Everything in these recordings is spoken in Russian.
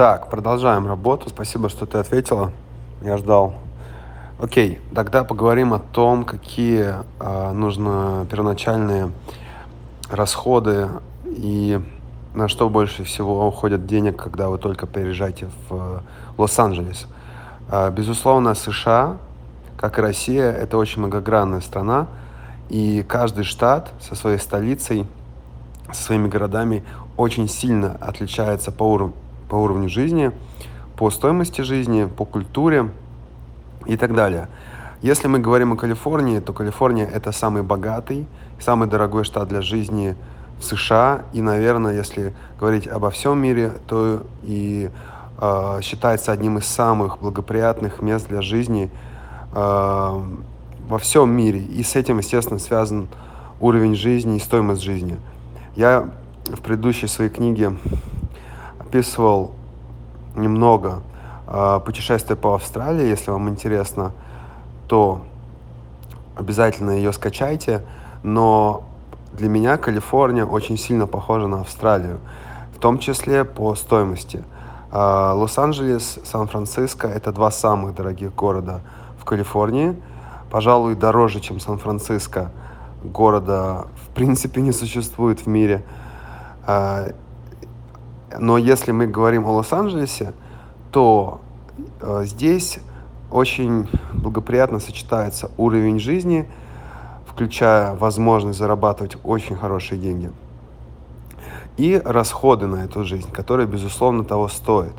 Так, продолжаем работу. Спасибо, что ты ответила. Я ждал. Окей, тогда поговорим о том, какие э, нужно первоначальные расходы и на что больше всего уходят денег, когда вы только переезжаете в э, Лос-Анджелес. Э, безусловно, США, как и Россия, это очень многогранная страна, и каждый штат со своей столицей, со своими городами очень сильно отличается по, уров- по уровню жизни, по стоимости жизни, по культуре и так далее. Если мы говорим о Калифорнии, то Калифорния это самый богатый, самый дорогой штат для жизни в США. И, наверное, если говорить обо всем мире, то и э, считается одним из самых благоприятных мест для жизни э, во всем мире. И с этим, естественно, связан уровень жизни и стоимость жизни. Я в предыдущей своей книге описывал немного э, путешествия по Австралии. Если вам интересно, то обязательно ее скачайте. Но для меня Калифорния очень сильно похожа на Австралию, в том числе по стоимости. Э, Лос-Анджелес, Сан-Франциско – это два самых дорогих города в Калифорнии – пожалуй, дороже, чем Сан-Франциско. Города, в принципе, не существует в мире. А, но если мы говорим о Лос-Анджелесе, то а, здесь очень благоприятно сочетается уровень жизни, включая возможность зарабатывать очень хорошие деньги, и расходы на эту жизнь, которые, безусловно, того стоят.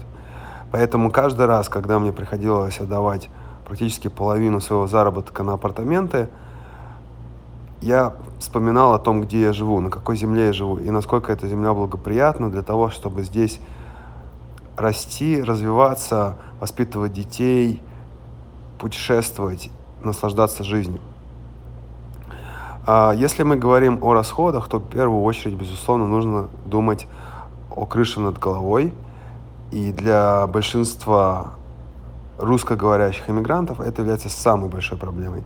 Поэтому каждый раз, когда мне приходилось отдавать практически половину своего заработка на апартаменты, я вспоминал о том, где я живу, на какой земле я живу, и насколько эта земля благоприятна для того, чтобы здесь расти, развиваться, воспитывать детей, путешествовать, наслаждаться жизнью. А если мы говорим о расходах, то в первую очередь, безусловно, нужно думать о крыше над головой. И для большинства русскоговорящих иммигрантов это является самой большой проблемой.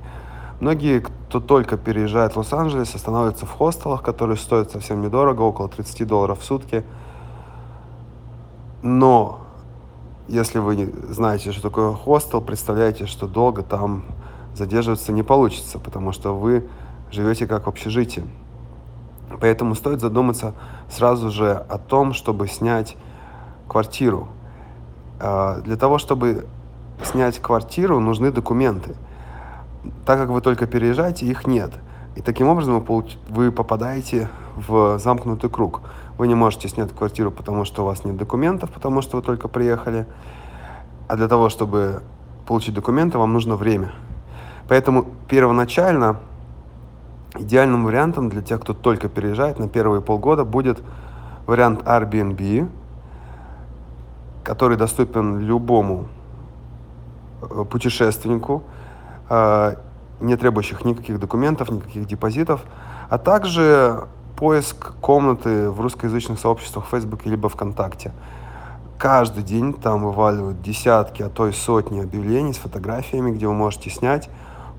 Многие, кто только переезжает в Лос-Анджелес, останавливаются в хостелах, которые стоят совсем недорого, около 30 долларов в сутки. Но если вы знаете, что такое хостел, представляете, что долго там задерживаться не получится, потому что вы живете как в общежитии. Поэтому стоит задуматься сразу же о том, чтобы снять квартиру. А, для того, чтобы снять квартиру, нужны документы. Так как вы только переезжаете, их нет. И таким образом вы, получ... вы попадаете в замкнутый круг. Вы не можете снять квартиру, потому что у вас нет документов, потому что вы только приехали. А для того, чтобы получить документы, вам нужно время. Поэтому первоначально идеальным вариантом для тех, кто только переезжает на первые полгода, будет вариант Airbnb, который доступен любому Э, путешественнику, не требующих никаких документов, никаких депозитов, а также поиск комнаты в русскоязычных сообществах в Фейсбуке либо ВКонтакте. Каждый день там вываливают десятки, а то и сотни объявлений с фотографиями, где вы можете снять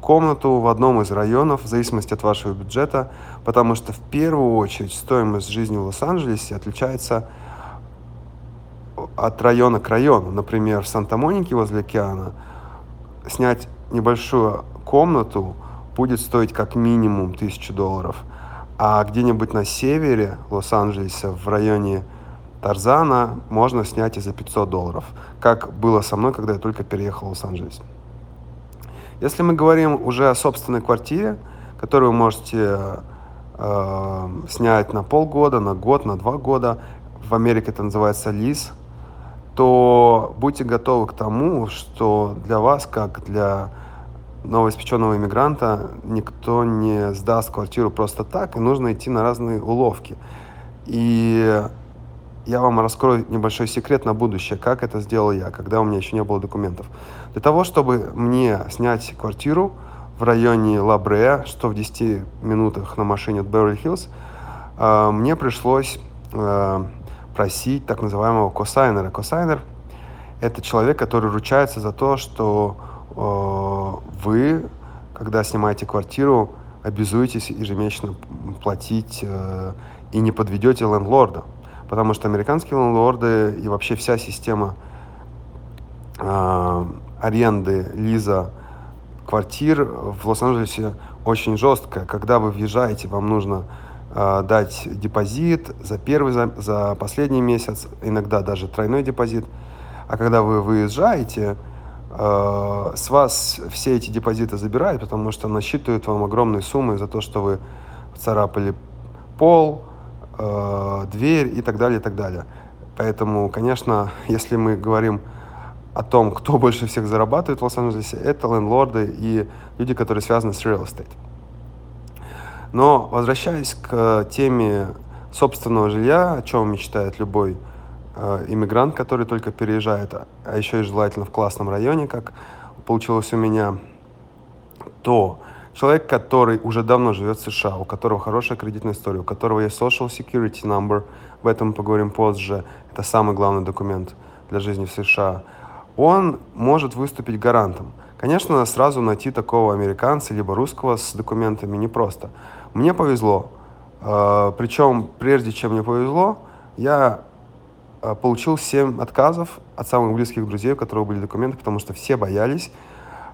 комнату в одном из районов, в зависимости от вашего бюджета, потому что в первую очередь стоимость жизни в Лос-Анджелесе отличается от района к району. Например, в Санта-Монике возле океана снять небольшую комнату будет стоить как минимум 1000 долларов. А где-нибудь на севере Лос-Анджелеса, в районе Тарзана, можно снять и за 500 долларов. Как было со мной, когда я только переехал в Лос-Анджелес. Если мы говорим уже о собственной квартире, которую вы можете э, снять на полгода, на год, на два года, в Америке это называется лиз, то будьте готовы к тому, что для вас, как для новоиспеченного иммигранта, никто не сдаст квартиру просто так, и нужно идти на разные уловки. И я вам раскрою небольшой секрет на будущее, как это сделал я, когда у меня еще не было документов. Для того, чтобы мне снять квартиру в районе Лабре, что в 10 минутах на машине от Беверли-Хиллз, э, мне пришлось э, просить так называемого косайнера. Косайнер – это человек, который ручается за то, что э, вы, когда снимаете квартиру, обязуетесь ежемесячно платить э, и не подведете лендлорда. потому что американские лендлорды и вообще вся система э, аренды, лиза квартир в Лос-Анджелесе очень жесткая. Когда вы въезжаете, вам нужно дать депозит за первый, за, за последний месяц, иногда даже тройной депозит. А когда вы выезжаете, э, с вас все эти депозиты забирают, потому что насчитывают вам огромные суммы за то, что вы царапали пол, э, дверь и так далее, и так далее. Поэтому, конечно, если мы говорим о том, кто больше всех зарабатывает в Лос-Анджелесе, это лендлорды и люди, которые связаны с real estate. Но возвращаясь к теме собственного жилья, о чем мечтает любой э, иммигрант, который только переезжает, а еще и желательно в классном районе, как получилось у меня, то человек, который уже давно живет в США, у которого хорошая кредитная история, у которого есть social security number, об этом мы поговорим позже, это самый главный документ для жизни в США, он может выступить гарантом. Конечно, сразу найти такого американца либо русского с документами непросто. Мне повезло. А, Причем, прежде чем мне повезло, я а, получил 7 отказов от самых близких друзей, у которых были документы, потому что все боялись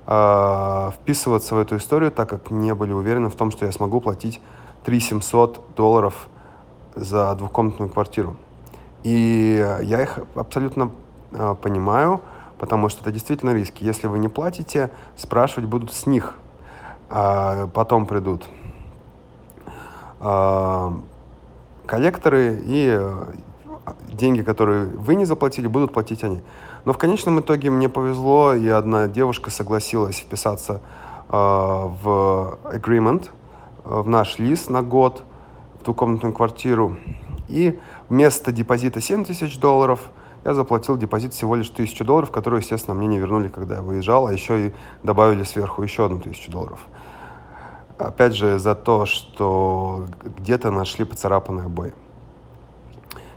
э, вписываться в эту историю, так как не были уверены в том, что я смогу платить 3 700 долларов за двухкомнатную квартиру. И я их абсолютно понимаю, потому что это действительно риски. Если вы не платите, спрашивать будут с них, а потом придут коллекторы и деньги, которые вы не заплатили, будут платить они. Но в конечном итоге мне повезло, и одна девушка согласилась вписаться э, в agreement, э, в наш лист на год, в двухкомнатную квартиру. И вместо депозита 7 тысяч долларов я заплатил депозит всего лишь тысячу долларов, которую, естественно, мне не вернули, когда я выезжал, а еще и добавили сверху еще одну тысячу долларов. Опять же, за то, что где-то нашли поцарапанные обои.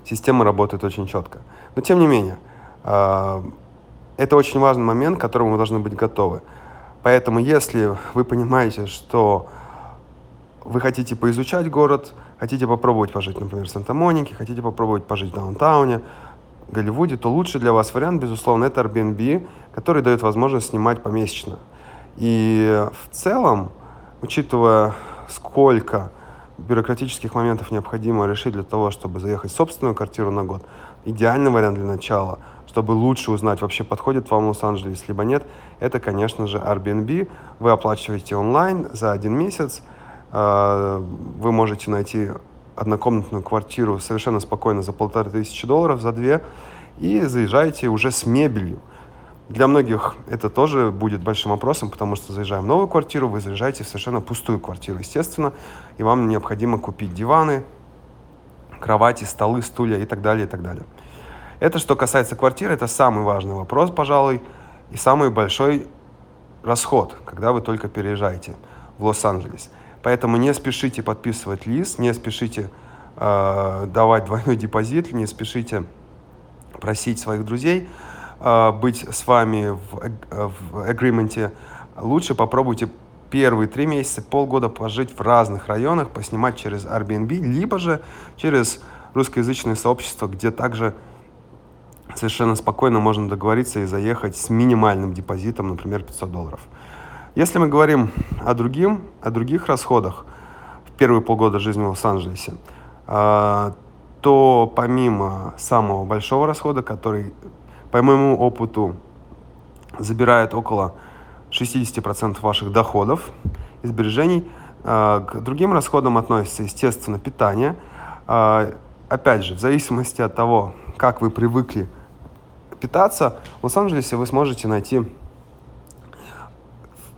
Система работает очень четко. Но тем не менее, а, это очень важный момент, к которому вы должны быть готовы. Поэтому, если вы понимаете, что вы хотите поизучать город, хотите попробовать пожить, например, в Санта-Монике, хотите попробовать пожить в даунтауне, Голливуде, то лучший для вас вариант, безусловно, это Airbnb, который дает возможность снимать помесячно. И в целом, учитывая, сколько бюрократических моментов необходимо решить для того, чтобы заехать в собственную квартиру на год, идеальный вариант для начала – чтобы лучше узнать, вообще подходит вам Лос-Анджелес, либо нет, это, конечно же, Airbnb. Вы оплачиваете онлайн за один месяц. А, вы можете найти однокомнатную квартиру совершенно спокойно за полторы тысячи долларов, за две, и заезжаете уже с мебелью. Для многих это тоже будет большим вопросом, потому что заезжая в новую квартиру, вы заезжаете в совершенно пустую квартиру, естественно, и вам необходимо купить диваны, кровати, столы, стулья и так далее, и так далее. Это что касается квартиры, это самый важный вопрос, пожалуй, и самый большой расход, когда вы только переезжаете в Лос-Анджелес. Поэтому не спешите подписывать лист, не спешите э, давать двойной депозит, не спешите просить своих друзей быть с вами в, в агреементе. Лучше попробуйте первые три месяца, полгода пожить в разных районах, поснимать через Airbnb, либо же через русскоязычное сообщество, где также совершенно спокойно можно договориться и заехать с минимальным депозитом, например, 500 долларов. Если мы говорим о, другим, о других расходах в первые полгода жизни в Лос-Анджелесе, а, то помимо самого большого расхода, который, по моему опыту, забирает около 60% ваших доходов и сбережений, а, к другим расходам относится, естественно, питание. А, опять же, в зависимости от того, как вы привыкли питаться, в Лос-Анджелесе вы сможете найти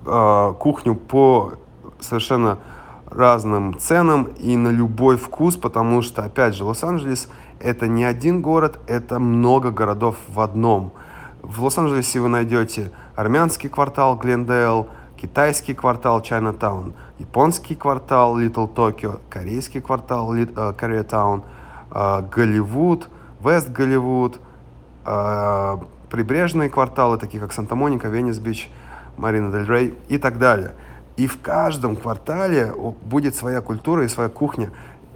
э, кухню по совершенно разным ценам и на любой вкус, потому что, опять же, Лос-Анджелес это не один город, это много городов в одном. В Лос-Анджелесе вы найдете армянский квартал Глендейл, китайский квартал Чайнатаун, японский квартал Литл Токио, корейский квартал Кореятаун, э, Голливуд, Вест Голливуд, э, прибрежные кварталы, такие как Санта-Моника, Венес-Бич, Марина Дель Рей и так далее. И в каждом квартале будет своя культура и своя кухня.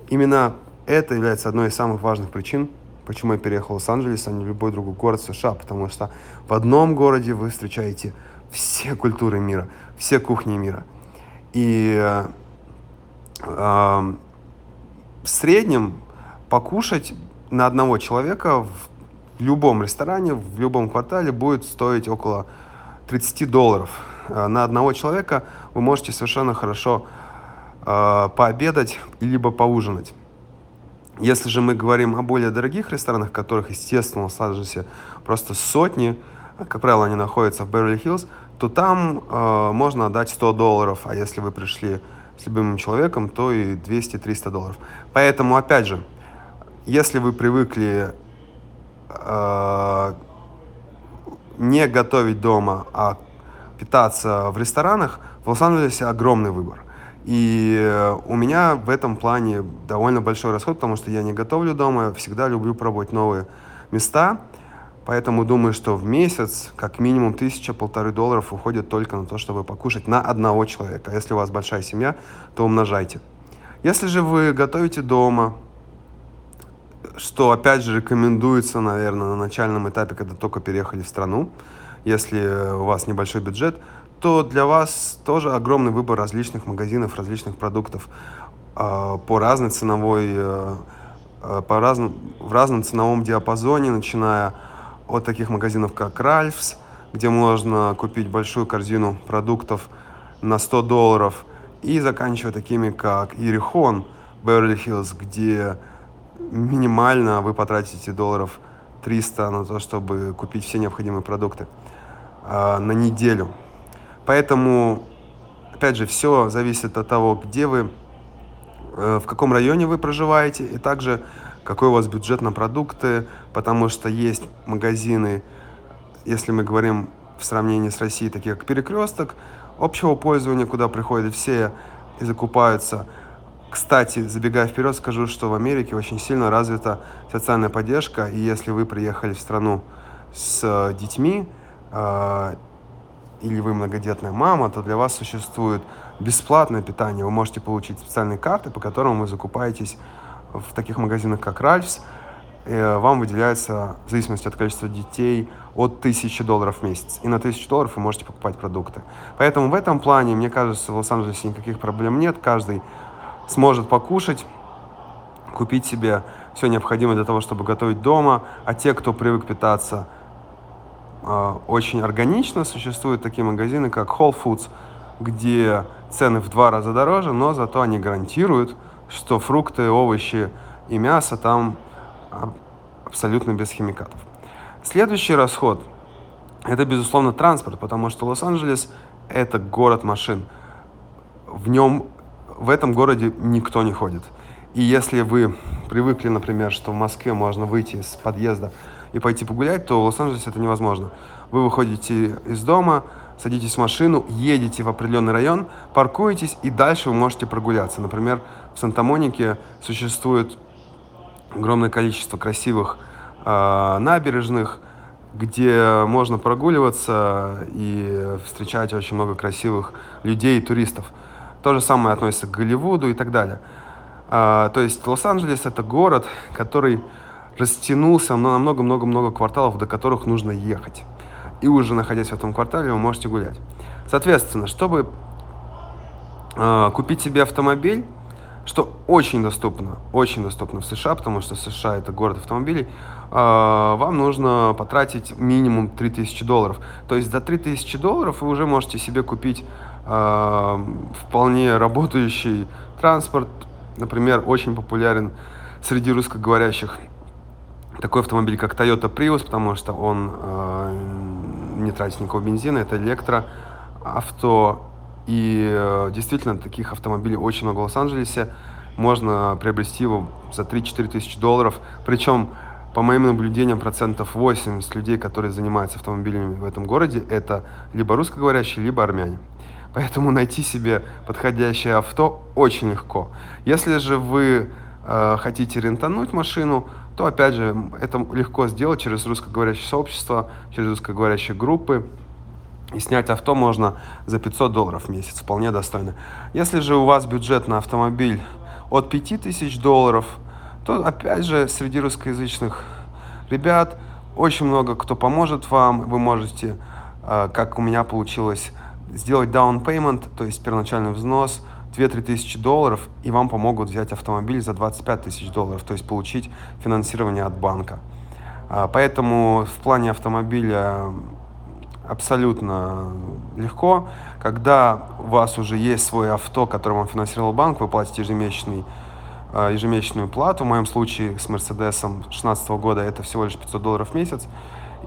Именно Это является одной из самых важных причин, почему я переехал в Лос-Анджелес, а не в любой другой город США, потому что в одном городе вы встречаете все культуры мира, все кухни мира. И э, э, в среднем покушать на одного человека в любом ресторане, в любом квартале будет стоить около 30 долларов. Э, на одного человека вы можете совершенно хорошо э, пообедать либо поужинать. Если же мы говорим о более дорогих ресторанах, которых, естественно, в Лос-Анджелесе просто сотни, как правило, они находятся в Беверли-Хиллз, то там э, можно отдать 100 долларов, а если вы пришли с любым человеком, то и 200-300 долларов. Поэтому, опять же, если вы привыкли э, не готовить дома, а питаться в ресторанах, в Лос-Анджелесе огромный выбор. И э, у меня в этом плане довольно большой расход, потому что я не готовлю дома, всегда люблю пробовать новые места. Поэтому думаю, что в месяц как минимум тысяча-полторы долларов уходит только на то, чтобы покушать на одного человека. А если у вас большая семья, то умножайте. Если же вы готовите дома, что опять же рекомендуется, наверное, на начальном этапе, когда только переехали в страну, если у вас небольшой бюджет, то для вас тоже огромный выбор различных магазинов, различных продуктов э, по разной ценовой, э, по разным, в разном ценовом диапазоне, начиная от таких магазинов, как Ральфс, где можно купить большую корзину продуктов на 100 долларов, и заканчивая такими, как Иерихон, Беверли-Хиллз, где минимально вы потратите долларов 300 на то, чтобы купить все необходимые продукты э, на неделю. Поэтому, опять же, все зависит от того, где вы, э, в каком районе вы проживаете, и также какой у вас бюджет на продукты, потому что есть магазины, если мы говорим в сравнении с Россией, такие как Перекресток, общего пользования, куда приходят все и закупаются. Кстати, забегая вперед, скажу, что в Америке очень сильно развита социальная поддержка, и если вы приехали в страну с детьми, э, или вы многодетная мама, то для вас существует бесплатное питание. Вы можете получить специальные карты, по которым вы закупаетесь в таких магазинах, как Ральфс. Э, вам выделяется, в зависимости от количества детей, от 1000 долларов в месяц. И на 1000 долларов вы можете покупать продукты. Поэтому в этом плане, мне кажется, в Лос-Анджелесе никаких проблем нет. Каждый сможет покушать, купить себе все необходимое для того, чтобы готовить дома. А те, кто привык питаться очень органично. Существуют такие магазины, как Whole Foods, где цены в два раза дороже, но зато они гарантируют, что фрукты, овощи и мясо там абсолютно без химикатов. Следующий расход – это, безусловно, транспорт, потому что Лос-Анджелес – это город машин. В нем, в этом городе никто не ходит. И если вы привыкли, например, что в Москве можно выйти из подъезда и пойти погулять, то в Лос-Анджелесе это невозможно. Вы выходите из дома, садитесь в машину, едете в определенный район, паркуетесь, и дальше вы можете прогуляться. Например, в Санта-Монике существует огромное количество красивых э, набережных, где можно прогуливаться и встречать очень много красивых людей и туристов. То же самое относится к Голливуду и так далее. Э, то есть Лос-Анджелес это город, который растянулся на много-много-много кварталов, до которых нужно ехать. И уже находясь в этом квартале, вы можете гулять. Соответственно, чтобы э, купить себе автомобиль, что очень доступно, очень доступно в США, потому что США это город автомобилей, э, вам нужно потратить минимум 3000 долларов. То есть за 3000 долларов вы уже можете себе купить э, вполне работающий транспорт. Например, очень популярен среди русскоговорящих такой автомобиль, как Toyota Prius, потому что он э, не тратит никакого бензина, это электроавто. И э, действительно, таких автомобилей очень много в Лос-Анджелесе. Можно приобрести его за 3-4 тысячи долларов. Причем, по моим наблюдениям, процентов 80 людей, которые занимаются автомобилями в этом городе, это либо русскоговорящие, либо армяне. Поэтому найти себе подходящее авто очень легко. Если же вы э, хотите рентануть машину, то, опять же, это легко сделать через русскоговорящее сообщество, через русскоговорящие группы. И снять авто можно за 500 долларов в месяц, вполне достойно. Если же у вас бюджет на автомобиль от 5000 долларов, то опять же среди русскоязычных ребят очень много кто поможет вам. Вы можете, э, как у меня получилось, сделать down payment, то есть первоначальный взнос 2-3 тысячи долларов, и вам помогут взять автомобиль за 25 тысяч долларов, то есть получить финансирование от банка. А, поэтому в плане автомобиля абсолютно легко. Когда у вас уже есть свое авто, которое вам финансировал банк, вы платите ежемесячный, а, ежемесячную плату. В моем случае с Мерседесом 2016 года это всего лишь 500 долларов в месяц.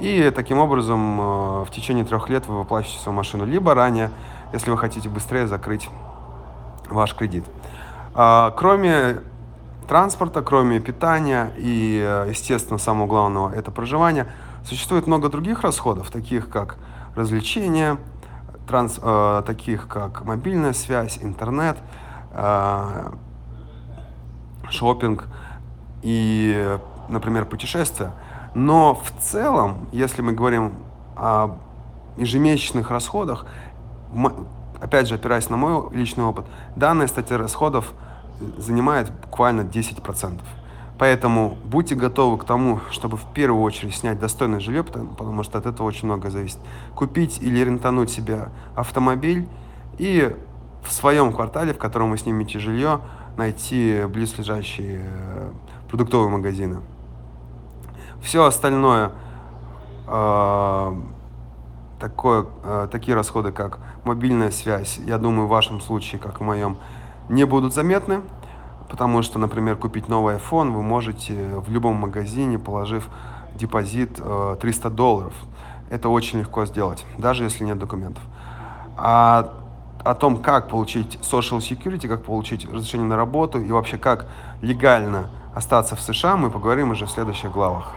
И таким образом а, в течение трех лет вы выплачиваете свою машину. Либо ранее, если вы хотите быстрее закрыть ваш кредит. Кроме транспорта, кроме питания и, естественно, самого главного, это проживание, существует много других расходов, таких как развлечения, транс, э, таких как мобильная связь, интернет, э, шопинг и, например, путешествия. Но в целом, если мы говорим о ежемесячных расходах, опять же, опираясь на мой личный опыт, данная статья расходов занимает буквально 10%. Поэтому будьте готовы к тому, чтобы в первую очередь снять достойное жилье, потому, что от этого очень много зависит. Купить или рентануть себе автомобиль и в своем квартале, в котором вы снимете жилье, найти близлежащие э, продуктовые магазины. Все остальное, э, такое, э, такие расходы, как мобильная связь, я думаю, в вашем случае, как в моем, не будут заметны. Потому что, например, купить новый iPhone вы можете в любом магазине, положив депозит 300 э, долларов. Это очень легко сделать, даже если нет документов. А о том, как получить social security, как получить разрешение на работу и вообще как легально остаться в США, мы поговорим уже в следующих главах.